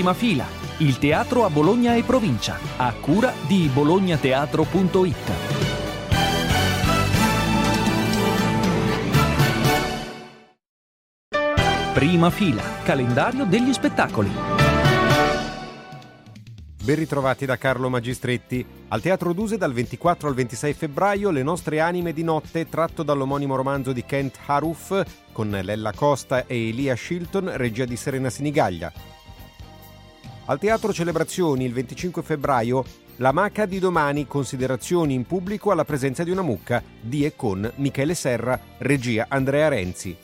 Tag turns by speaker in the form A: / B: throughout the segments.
A: Prima fila, il teatro a Bologna e provincia, a cura di bolognateatro.it. Prima fila, calendario degli spettacoli.
B: Ben ritrovati da Carlo Magistretti. Al Teatro Duse dal 24 al 26 febbraio Le nostre anime di notte, tratto dall'omonimo romanzo di Kent Haruf con Lella Costa e Elia Shilton, regia di Serena Sinigaglia. Al Teatro Celebrazioni il 25 febbraio La Maca di domani, considerazioni in pubblico alla presenza di una mucca di e con Michele Serra, regia Andrea Renzi.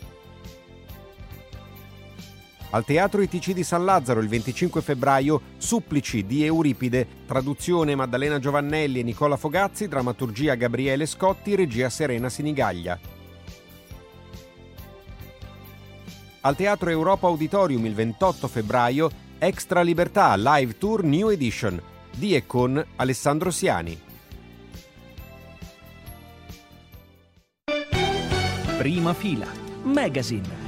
B: Al Teatro ITC di San Lazzaro il 25 febbraio Supplici di Euripide, traduzione Maddalena Giovannelli e Nicola Fogazzi, drammaturgia Gabriele Scotti, regia Serena Sinigaglia. Al Teatro Europa Auditorium il 28 febbraio Extra Libertà Live Tour New Edition di e con Alessandro Siani.
A: Prima fila, Magazine.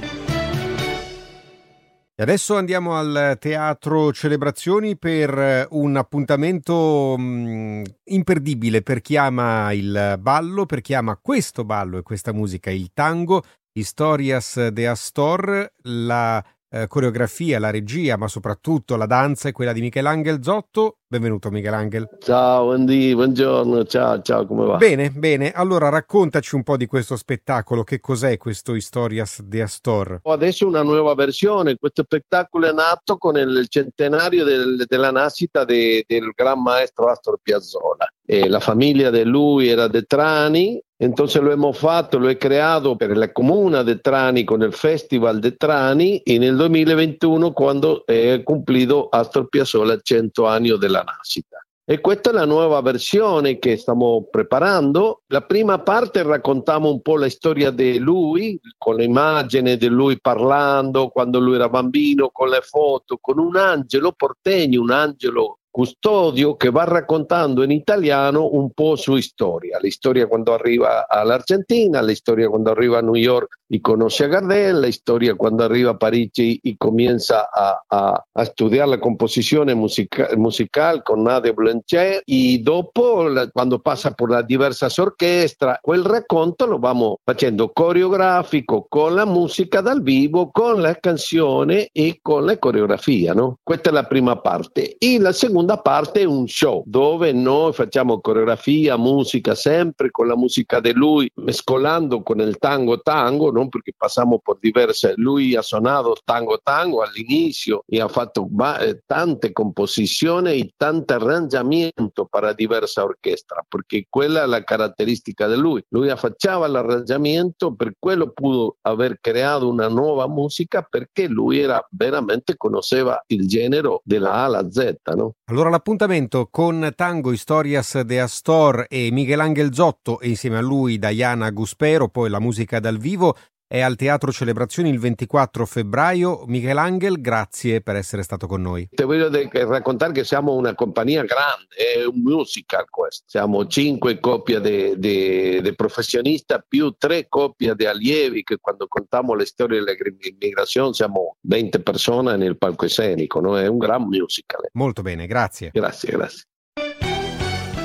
B: E adesso andiamo al Teatro Celebrazioni per un appuntamento mh, imperdibile per chi ama il ballo, per chi ama questo ballo e questa musica, il tango, Historias de Astor, la eh, coreografia, la regia, ma soprattutto la danza è quella di Michelangelo Zotto. Benvenuto Michelangelo.
C: Ciao Andy, buongiorno, ciao, ciao, come va?
B: Bene, bene. Allora raccontaci un po' di questo spettacolo, che cos'è questo Historias de Astor?
C: Adesso una nuova versione, questo spettacolo è nato con il centenario del, della nascita de, del gran maestro Astor Piazzolla. E la famiglia di lui era de Trani, Entonces lo hemos fatto, lo he creado per la comuna de Trani con el Festival de Trani y en el 2021 cuando he cumplido Astor Piazzolla 100 anni della nascita. E questa è la nuova versione che stiamo preparando. La prima parte raccontiamo un po' la storia di lui, con l'immagine di lui parlando quando lui era bambino, con le foto, con un angelo portegno, un angelo Custodio che va raccontando in italiano un po' su storia, la storia quando arriva all'Argentina, la storia quando arriva a New York y conoce a Gardel, la storia quando arriva a Parigi y comienza a, a, a studiare la composizione musica, musical con Nadia Blanchet y dopo la, quando passa per la diversas orchestra, quel racconto lo vamos facendo coreografico con la musica dal vivo, con la canzone e con la coreografia, no? Questa è la prima parte. E la seconda seconda parte è un show dove noi facciamo coreografia, musica sempre con la musica di lui, mescolando con il tango tango, non perché passiamo per diverse. Lui ha suonato tango tango all'inizio e ha fatto eh, tante composizioni e tanto arrangiamento per diverse orchestre, perché quella è la caratteristica di lui. Lui faceva l'arrangiamento, per quello pudo aver creato una nuova musica perché lui era veramente conosceva il genere della A alla Z, no?
B: Allora l'appuntamento con Tango Historias de Astor e Michelangelo Zotto e insieme a lui Diana Guspero, poi la musica dal vivo, è al Teatro Celebrazioni il 24 febbraio. Michelangelo, grazie per essere stato con noi.
C: Ti voglio raccontare che siamo una compagnia grande, è un musical questo. Siamo cinque coppie di professionisti più tre coppie di allievi che quando contiamo le storie dell'immigrazione siamo 20 persone nel palcoscenico, no? è un gran musical.
B: Molto bene, grazie.
C: Grazie, grazie.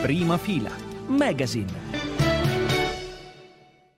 A: Prima fila, Magazine.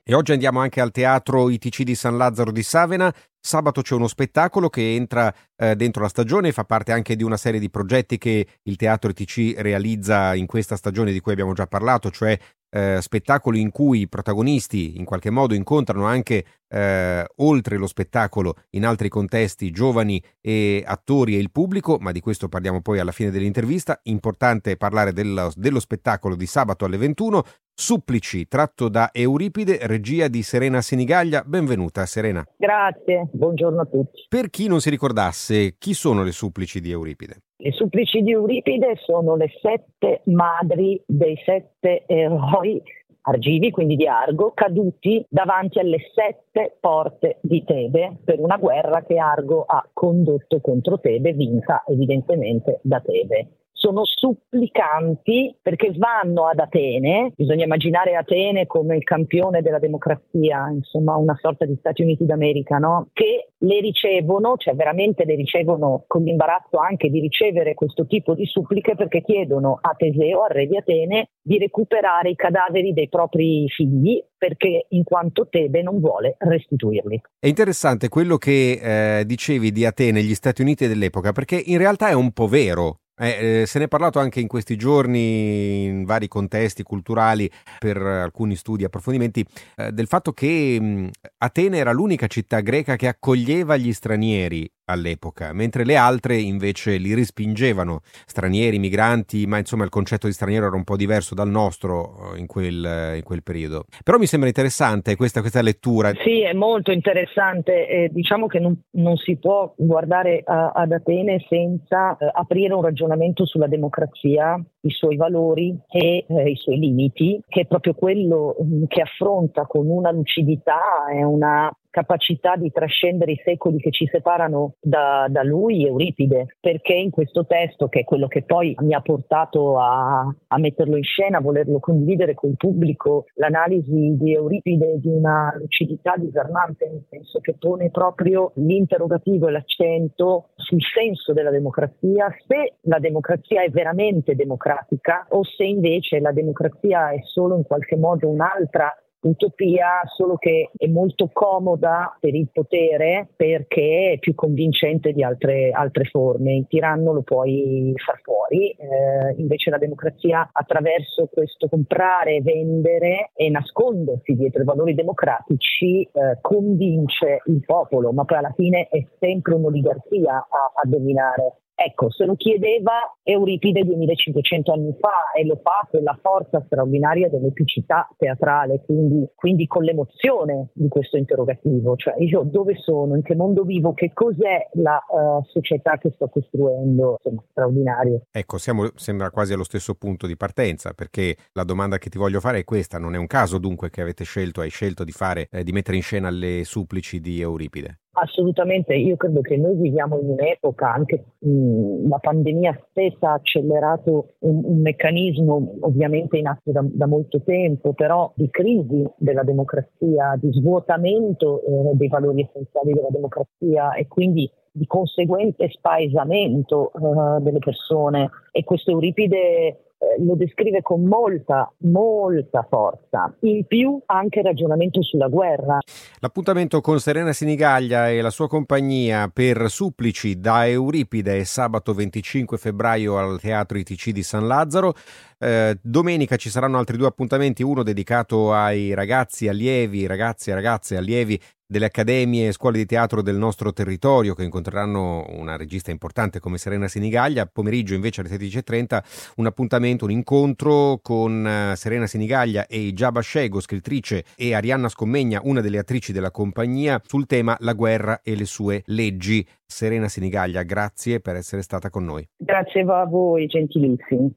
B: E oggi andiamo anche al teatro ITC di San Lazzaro di Savena. Sabato c'è uno spettacolo che entra eh, dentro la stagione e fa parte anche di una serie di progetti che il teatro ITC realizza in questa stagione di cui abbiamo già parlato, cioè eh, spettacoli in cui i protagonisti in qualche modo incontrano anche eh, oltre lo spettacolo in altri contesti giovani e attori e il pubblico, ma di questo parliamo poi alla fine dell'intervista. Importante parlare dello, dello spettacolo di sabato alle 21. Supplici, tratto da Euripide, regia di Serena Sinigaglia. Benvenuta Serena.
D: Grazie, buongiorno a tutti.
B: Per chi non si ricordasse, chi sono le supplici di Euripide?
D: Le supplici di Euripide sono le sette madri dei sette eroi argivi, quindi di Argo, caduti davanti alle sette porte di Tebe per una guerra che Argo ha condotto contro Tebe, vinta evidentemente da Tebe sono supplicanti perché vanno ad Atene, bisogna immaginare Atene come il campione della democrazia, insomma una sorta di Stati Uniti d'America, no? che le ricevono, cioè veramente le ricevono con l'imbarazzo anche di ricevere questo tipo di suppliche perché chiedono a Teseo, al re di Atene, di recuperare i cadaveri dei propri figli perché in quanto Tebe non vuole restituirli.
B: È interessante quello che eh, dicevi di Atene, gli Stati Uniti dell'epoca, perché in realtà è un po' vero. Eh, eh, se ne è parlato anche in questi giorni in vari contesti culturali per alcuni studi e approfondimenti eh, del fatto che mh, Atene era l'unica città greca che accoglieva gli stranieri all'epoca, mentre le altre invece li respingevano, stranieri, migranti, ma insomma il concetto di straniero era un po' diverso dal nostro eh, in quel, in quel periodo. Però mi sembra interessante questa, questa lettura.
D: Sì, è molto interessante. Eh, diciamo che non, non, si può guardare a, ad Atene senza eh, aprire un ragionamento sulla democrazia, i suoi valori e eh, i suoi limiti, che è proprio quello mm, che affronta con una lucidità e una capacità di trascendere i secoli che ci separano da, da, lui, Euripide, perché in questo testo, che è quello che poi mi ha portato a, a metterlo in scena, a volerlo condividere col pubblico, l'analisi di Euripide è di una lucidità disarmante, nel senso che pone proprio l'interrogativo e l'accento sul senso della democrazia, se la democrazia è veramente democratica o se invece la democrazia è solo in qualche modo un'altra utopia, solo che è molto comoda per il potere perché è più convincente di altre, altre forme. Il tiranno lo puoi far fuori, eh, invece la democrazia attraverso questo comprare, vendere e nascondersi dietro i valori democratici eh, convince il popolo, ma poi alla fine è sempre un'oligarchia a, a dominare. Ecco, se lo chiedeva Euripide 2500 anni fa e lo fa con la forza straordinaria dell'epicità teatrale, quindi, quindi, con l'emozione di questo interrogativo, cioè io dove sono, in che mondo vivo, che cos'è la uh, società che sto costruendo, insomma, straordinario.
B: Ecco, siamo, sembra quasi allo stesso punto di partenza, perché la domanda che ti voglio fare è questa, non è un caso dunque che avete scelto, hai scelto di fare, eh, di mettere in scena le supplici di Euripide?
D: Assolutamente, io credo che noi viviamo in un'epoca, anche mh, la pandemia stessa ha accelerato un, un meccanismo ovviamente in atto da, da, molto tempo, però di crisi della democrazia, di svuotamento eh, dei valori essenziali della democrazia e quindi di conseguente spaesamento eh, delle persone. E questo Euripide eh, lo descrive con molta, molta forza. In più anche ragionamento sulla guerra.
B: L'appuntamento con Serena Sinigaglia e la sua compagnia per Supplici da Euripide è sabato 25 febbraio al Teatro ITC di San Lazzaro. Eh, domenica ci saranno altri due appuntamenti, uno dedicato ai ragazzi allievi, ragazzi e ragazze allievi delle accademie e scuole di teatro del nostro territorio che incontreranno una regista importante come Serena Sinigaglia. Pomeriggio invece alle 16.30 un appuntamento, un incontro con eh, Serena Sinigaglia e Giaba Scego, scrittrice, e Arianna Scommegna, una delle attrici della compagnia, sul tema La guerra e le sue leggi. Serena Sinigaglia, grazie per essere stata con noi.
D: Grazie a voi, gentilissimi.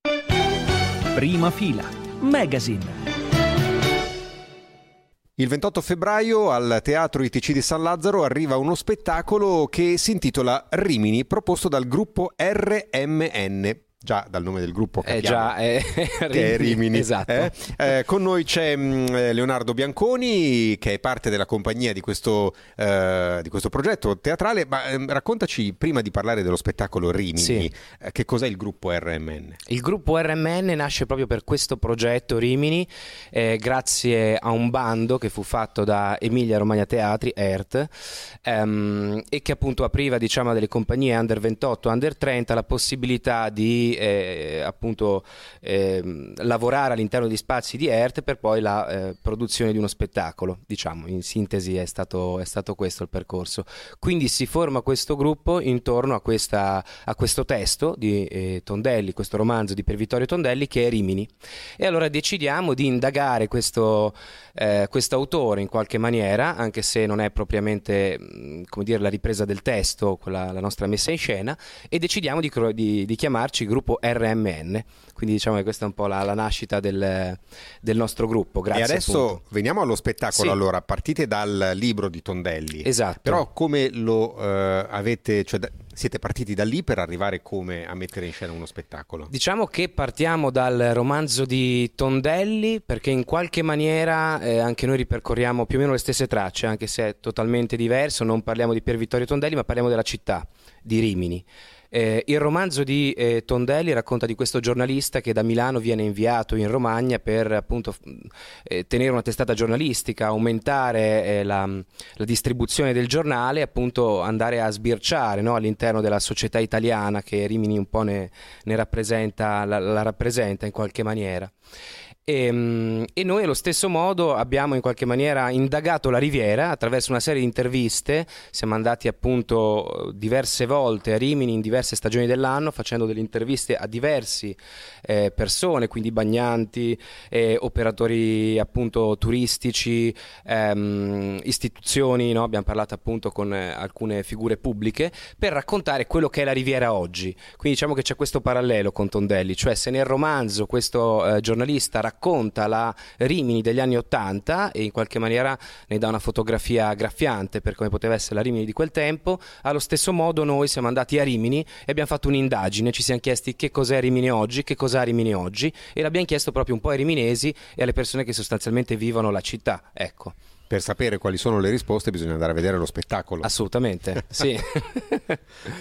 A: Prima fila, Magazine.
B: Il 28 febbraio al Teatro ITC di San Lazzaro arriva uno spettacolo che si intitola Rimini, proposto dal gruppo RMN già dal nome del gruppo
E: capiamo, è già è,
B: che è Rimini
E: esatto.
B: eh? Eh, con noi c'è mh, mm, Leonardo Bianconi che è parte della compagnia di questo, eh, di questo progetto teatrale ma ehm, raccontaci prima di parlare dello spettacolo Rimini sì. Eh, che cos'è il gruppo RMN
E: il gruppo RMN nasce proprio per questo progetto Rimini eh, grazie a un bando che fu fatto da Emilia Romagna Teatri ERT ehm, e che appunto apriva diciamo delle compagnie under 28 under 30 la possibilità eh, appunto eh, lavorare all'interno di spazi di ERT per poi la eh, produzione di uno spettacolo. Diciamo, in sintesi è stato, è stato, questo il percorso. Quindi si forma questo gruppo intorno a, questa, a questo testo di eh, Tondelli, questo romanzo di Per Vittorio Tondelli che è Rimini. E allora decidiamo di indagare questo eh, autore in qualche maniera, anche se non è propriamente come dire, la ripresa del testo, quella, la nostra messa in scena, e decidiamo di, di, di chiamarci gruppo gruppo RMN, quindi diciamo che questa è un po' la, la nascita del, del, nostro gruppo. Grazie.
B: E adesso
E: appunto.
B: veniamo allo spettacolo. Sì. Allora, partite dal libro di Tondelli.
E: Esatto.
B: Però come lo uh, avete, cioè, siete partiti da lì per arrivare come a mettere in scena uno spettacolo?
E: Diciamo che partiamo dal romanzo di Tondelli perché in qualche maniera eh, anche noi ripercorriamo più o meno le stesse tracce, anche se è totalmente diverso, non parliamo di Pier Vittorio Tondelli ma parliamo della città di Rimini. Eh, il romanzo di eh, Tondelli racconta di questo giornalista che da Milano viene inviato in Romagna per appunto eh, tenere una testata giornalistica, aumentare eh, la, la, distribuzione del giornale appunto andare a sbirciare no, all'interno della società italiana che Rimini un po' ne, ne rappresenta, la, la rappresenta in qualche maniera. E, ehm, e, noi allo stesso modo abbiamo in qualche maniera indagato la Riviera attraverso una serie di interviste, siamo andati appunto diverse volte a Rimini in diverse stagioni dell'anno facendo delle interviste a diverse eh, persone, quindi bagnanti, eh, operatori appunto turistici, ehm, istituzioni, no? abbiamo parlato appunto con eh, alcune figure pubbliche per raccontare quello che è la Riviera oggi. Quindi diciamo che c'è questo parallelo con Tondelli, cioè se nel romanzo questo eh, giornalista racconta racconta la Rimini degli anni Ottanta e in qualche maniera ne dà una fotografia graffiante per come poteva essere la Rimini di quel tempo. Allo stesso modo noi siamo andati a Rimini e abbiamo fatto un'indagine, ci siamo chiesti che cos'è Rimini oggi, che cos'ha Rimini oggi e l'abbiamo chiesto proprio un po' ai riminesi e alle persone che sostanzialmente vivono la città. Ecco
B: per sapere quali sono le risposte bisogna andare a vedere lo spettacolo.
E: Assolutamente, sì.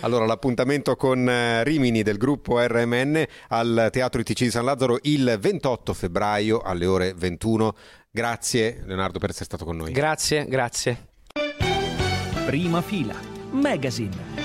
B: allora l'appuntamento con eh, Rimini del gruppo RMN al Teatro ITC di San Lazzaro il 28 febbraio alle ore 21. Grazie Leonardo per essere stato con noi.
E: Grazie, grazie.
A: Prima fila, magazine.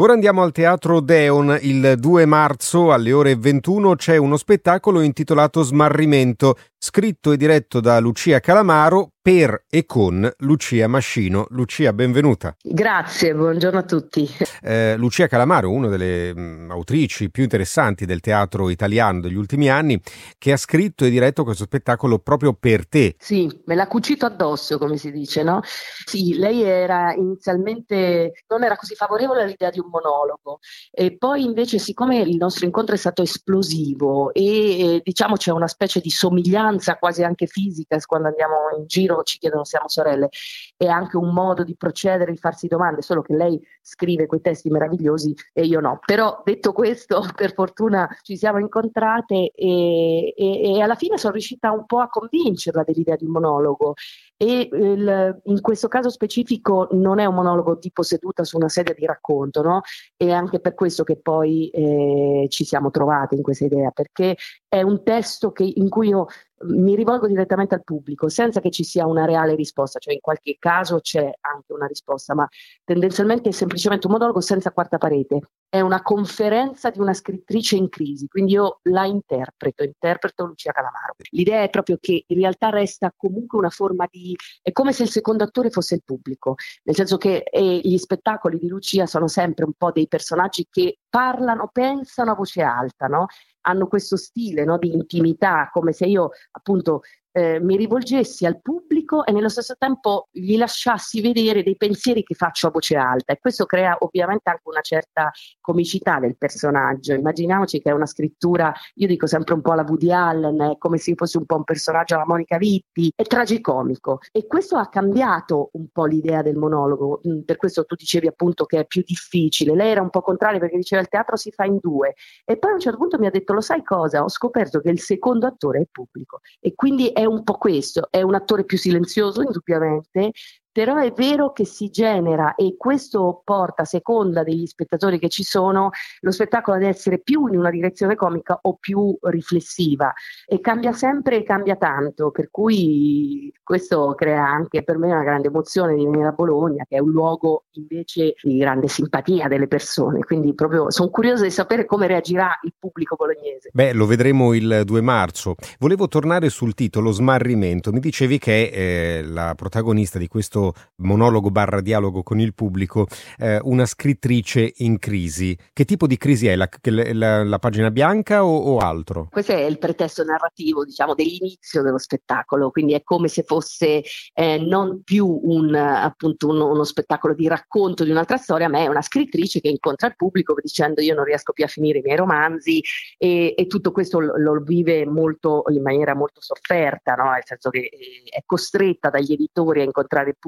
B: Ora andiamo al Teatro Deon. Il 2 marzo alle ore 21 c'è uno spettacolo intitolato Smarrimento scritto e diretto da Lucia Calamaro per e con Lucia Mascino. Lucia, benvenuta.
F: Grazie, buongiorno a tutti.
B: Eh, Lucia Calamaro, una delle mh, mm, autrici più interessanti del teatro italiano degli ultimi anni, che ha scritto e diretto questo spettacolo proprio per te.
F: Sì, me l'ha cucito addosso, come si dice, no? Sì, lei era inizialmente, non era così favorevole all'idea di un monologo e poi invece, siccome il nostro incontro è stato esplosivo e eh, diciamo c'è una specie di somiglianza vicinanza quasi anche fisica, quando andiamo in giro ci chiedono siamo sorelle, è anche un modo di procedere, di farsi domande, solo che lei scrive quei testi meravigliosi e io no. Però detto questo, per fortuna ci siamo incontrate e, e, e alla fine sono riuscita un po' a convincerla dell'idea di un monologo e il, in questo caso specifico non è un monologo tipo seduta su una sedia di racconto, no? È anche per questo che poi eh, ci siamo trovate in questa idea, perché è un testo che, in cui io mi rivolgo direttamente al pubblico senza che ci sia una reale risposta, cioè in qualche caso c'è anche una risposta, ma tendenzialmente è semplicemente un monologo senza quarta parete. È una conferenza di una scrittrice in crisi, quindi io la interpreto, interpreto Lucia Calamaro. L'idea è proprio che in realtà resta comunque una forma di... è come se il secondo attore fosse il pubblico, nel senso che eh, gli spettacoli di Lucia sono sempre un po' dei personaggi che parlano, pensano a voce alta, no? Hanno questo stile no, di intimità, come se io appunto eh, mi rivolgessi al pubblico e nello stesso tempo gli lasciassi vedere dei pensieri che faccio a voce alta. E questo crea ovviamente anche una certa comicità del personaggio. Immaginiamoci che è una scrittura, io dico sempre un po' alla Woody Allen, è come se fosse un po' un personaggio alla Monica Vitti, è tragicomico. E questo ha cambiato un po' l'idea del monologo, mm, per questo tu dicevi appunto che è più difficile, lei era un po' contraria perché diceva il teatro si fa in due. E poi a un certo punto mi ha detto lo sai cosa, ho scoperto che il secondo attore è il pubblico e quindi è un po' questo, è un attore più silenzioso indubbiamente, però è vero che si genera e questo porta a seconda degli spettatori che ci sono lo spettacolo ad essere più in una direzione comica o più riflessiva e cambia sempre e cambia tanto, per cui questo crea anche per me una grande emozione di venire a Bologna, che è un luogo invece di grande simpatia delle persone, quindi proprio sono curiosa di sapere come reagirà il pubblico bolognese.
B: Beh, lo vedremo il 2 marzo. Volevo tornare sul titolo Smarrimento. Mi dicevi che eh, la protagonista di questo monologo barra dialogo con il pubblico, eh, una scrittrice in crisi. Che tipo di crisi è? La, la, la pagina bianca o, o, altro?
F: Questo è il pretesto narrativo, diciamo, dell'inizio dello spettacolo, quindi è come se fosse eh, non più un, appunto uno, uno, spettacolo di racconto di un'altra storia, ma è una scrittrice che incontra il pubblico dicendo io non riesco più a finire i miei romanzi e, e tutto questo lo, lo, vive molto, in maniera molto sofferta, no? nel senso che eh, è costretta dagli editori a incontrare il pubblico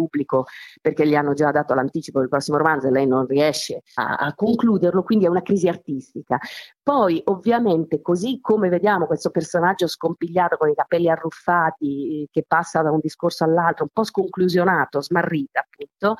F: perché gli hanno già dato l'anticipo del prossimo romanzo e lei non riesce a, a concluderlo, quindi è una crisi artistica. Poi ovviamente così come vediamo questo personaggio scompigliato con i capelli arruffati che passa da un discorso all'altro, un po' sconclusionato, smarrita appunto,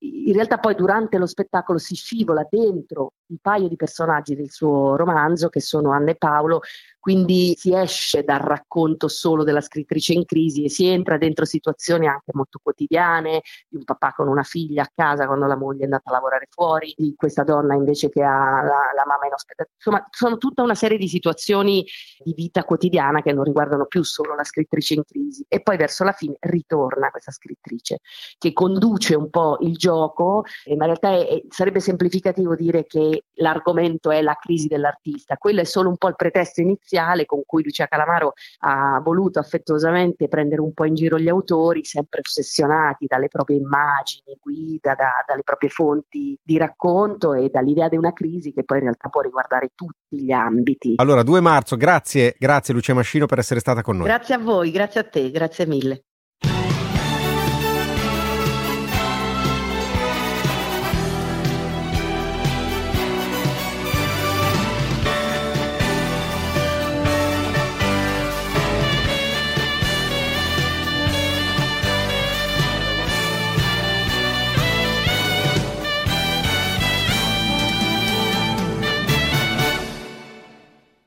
F: in realtà poi durante lo spettacolo si scivola dentro un paio di personaggi del suo romanzo che sono Anna e Paolo, quindi si esce dal racconto solo della scrittrice in crisi e si entra dentro situazioni anche molto quotidiane, di un papà con una figlia a casa quando la moglie è andata a lavorare fuori, di questa donna invece che ha la, la mamma in ospedale. Insomma, sono tutta una serie di situazioni di vita quotidiana che non riguardano più solo la scrittrice in crisi. E poi verso la fine ritorna questa scrittrice che conduce un po' il gioco, ma in realtà è, sarebbe semplificativo dire che l'argomento è la crisi dell'artista. Quello è solo un po' il pretesto iniziale con cui Lucia Calamaro ha voluto affettuosamente prendere un po' in giro gli autori, sempre ossessionati dalle proprie immagini, guida, da, dalle proprie fonti di racconto e dall'idea di una crisi che poi in realtà può riguardare tutti gli ambiti.
B: Allora, 2 marzo, grazie, grazie Lucia Mascino per essere stata con noi.
F: Grazie a voi, grazie a te, grazie mille.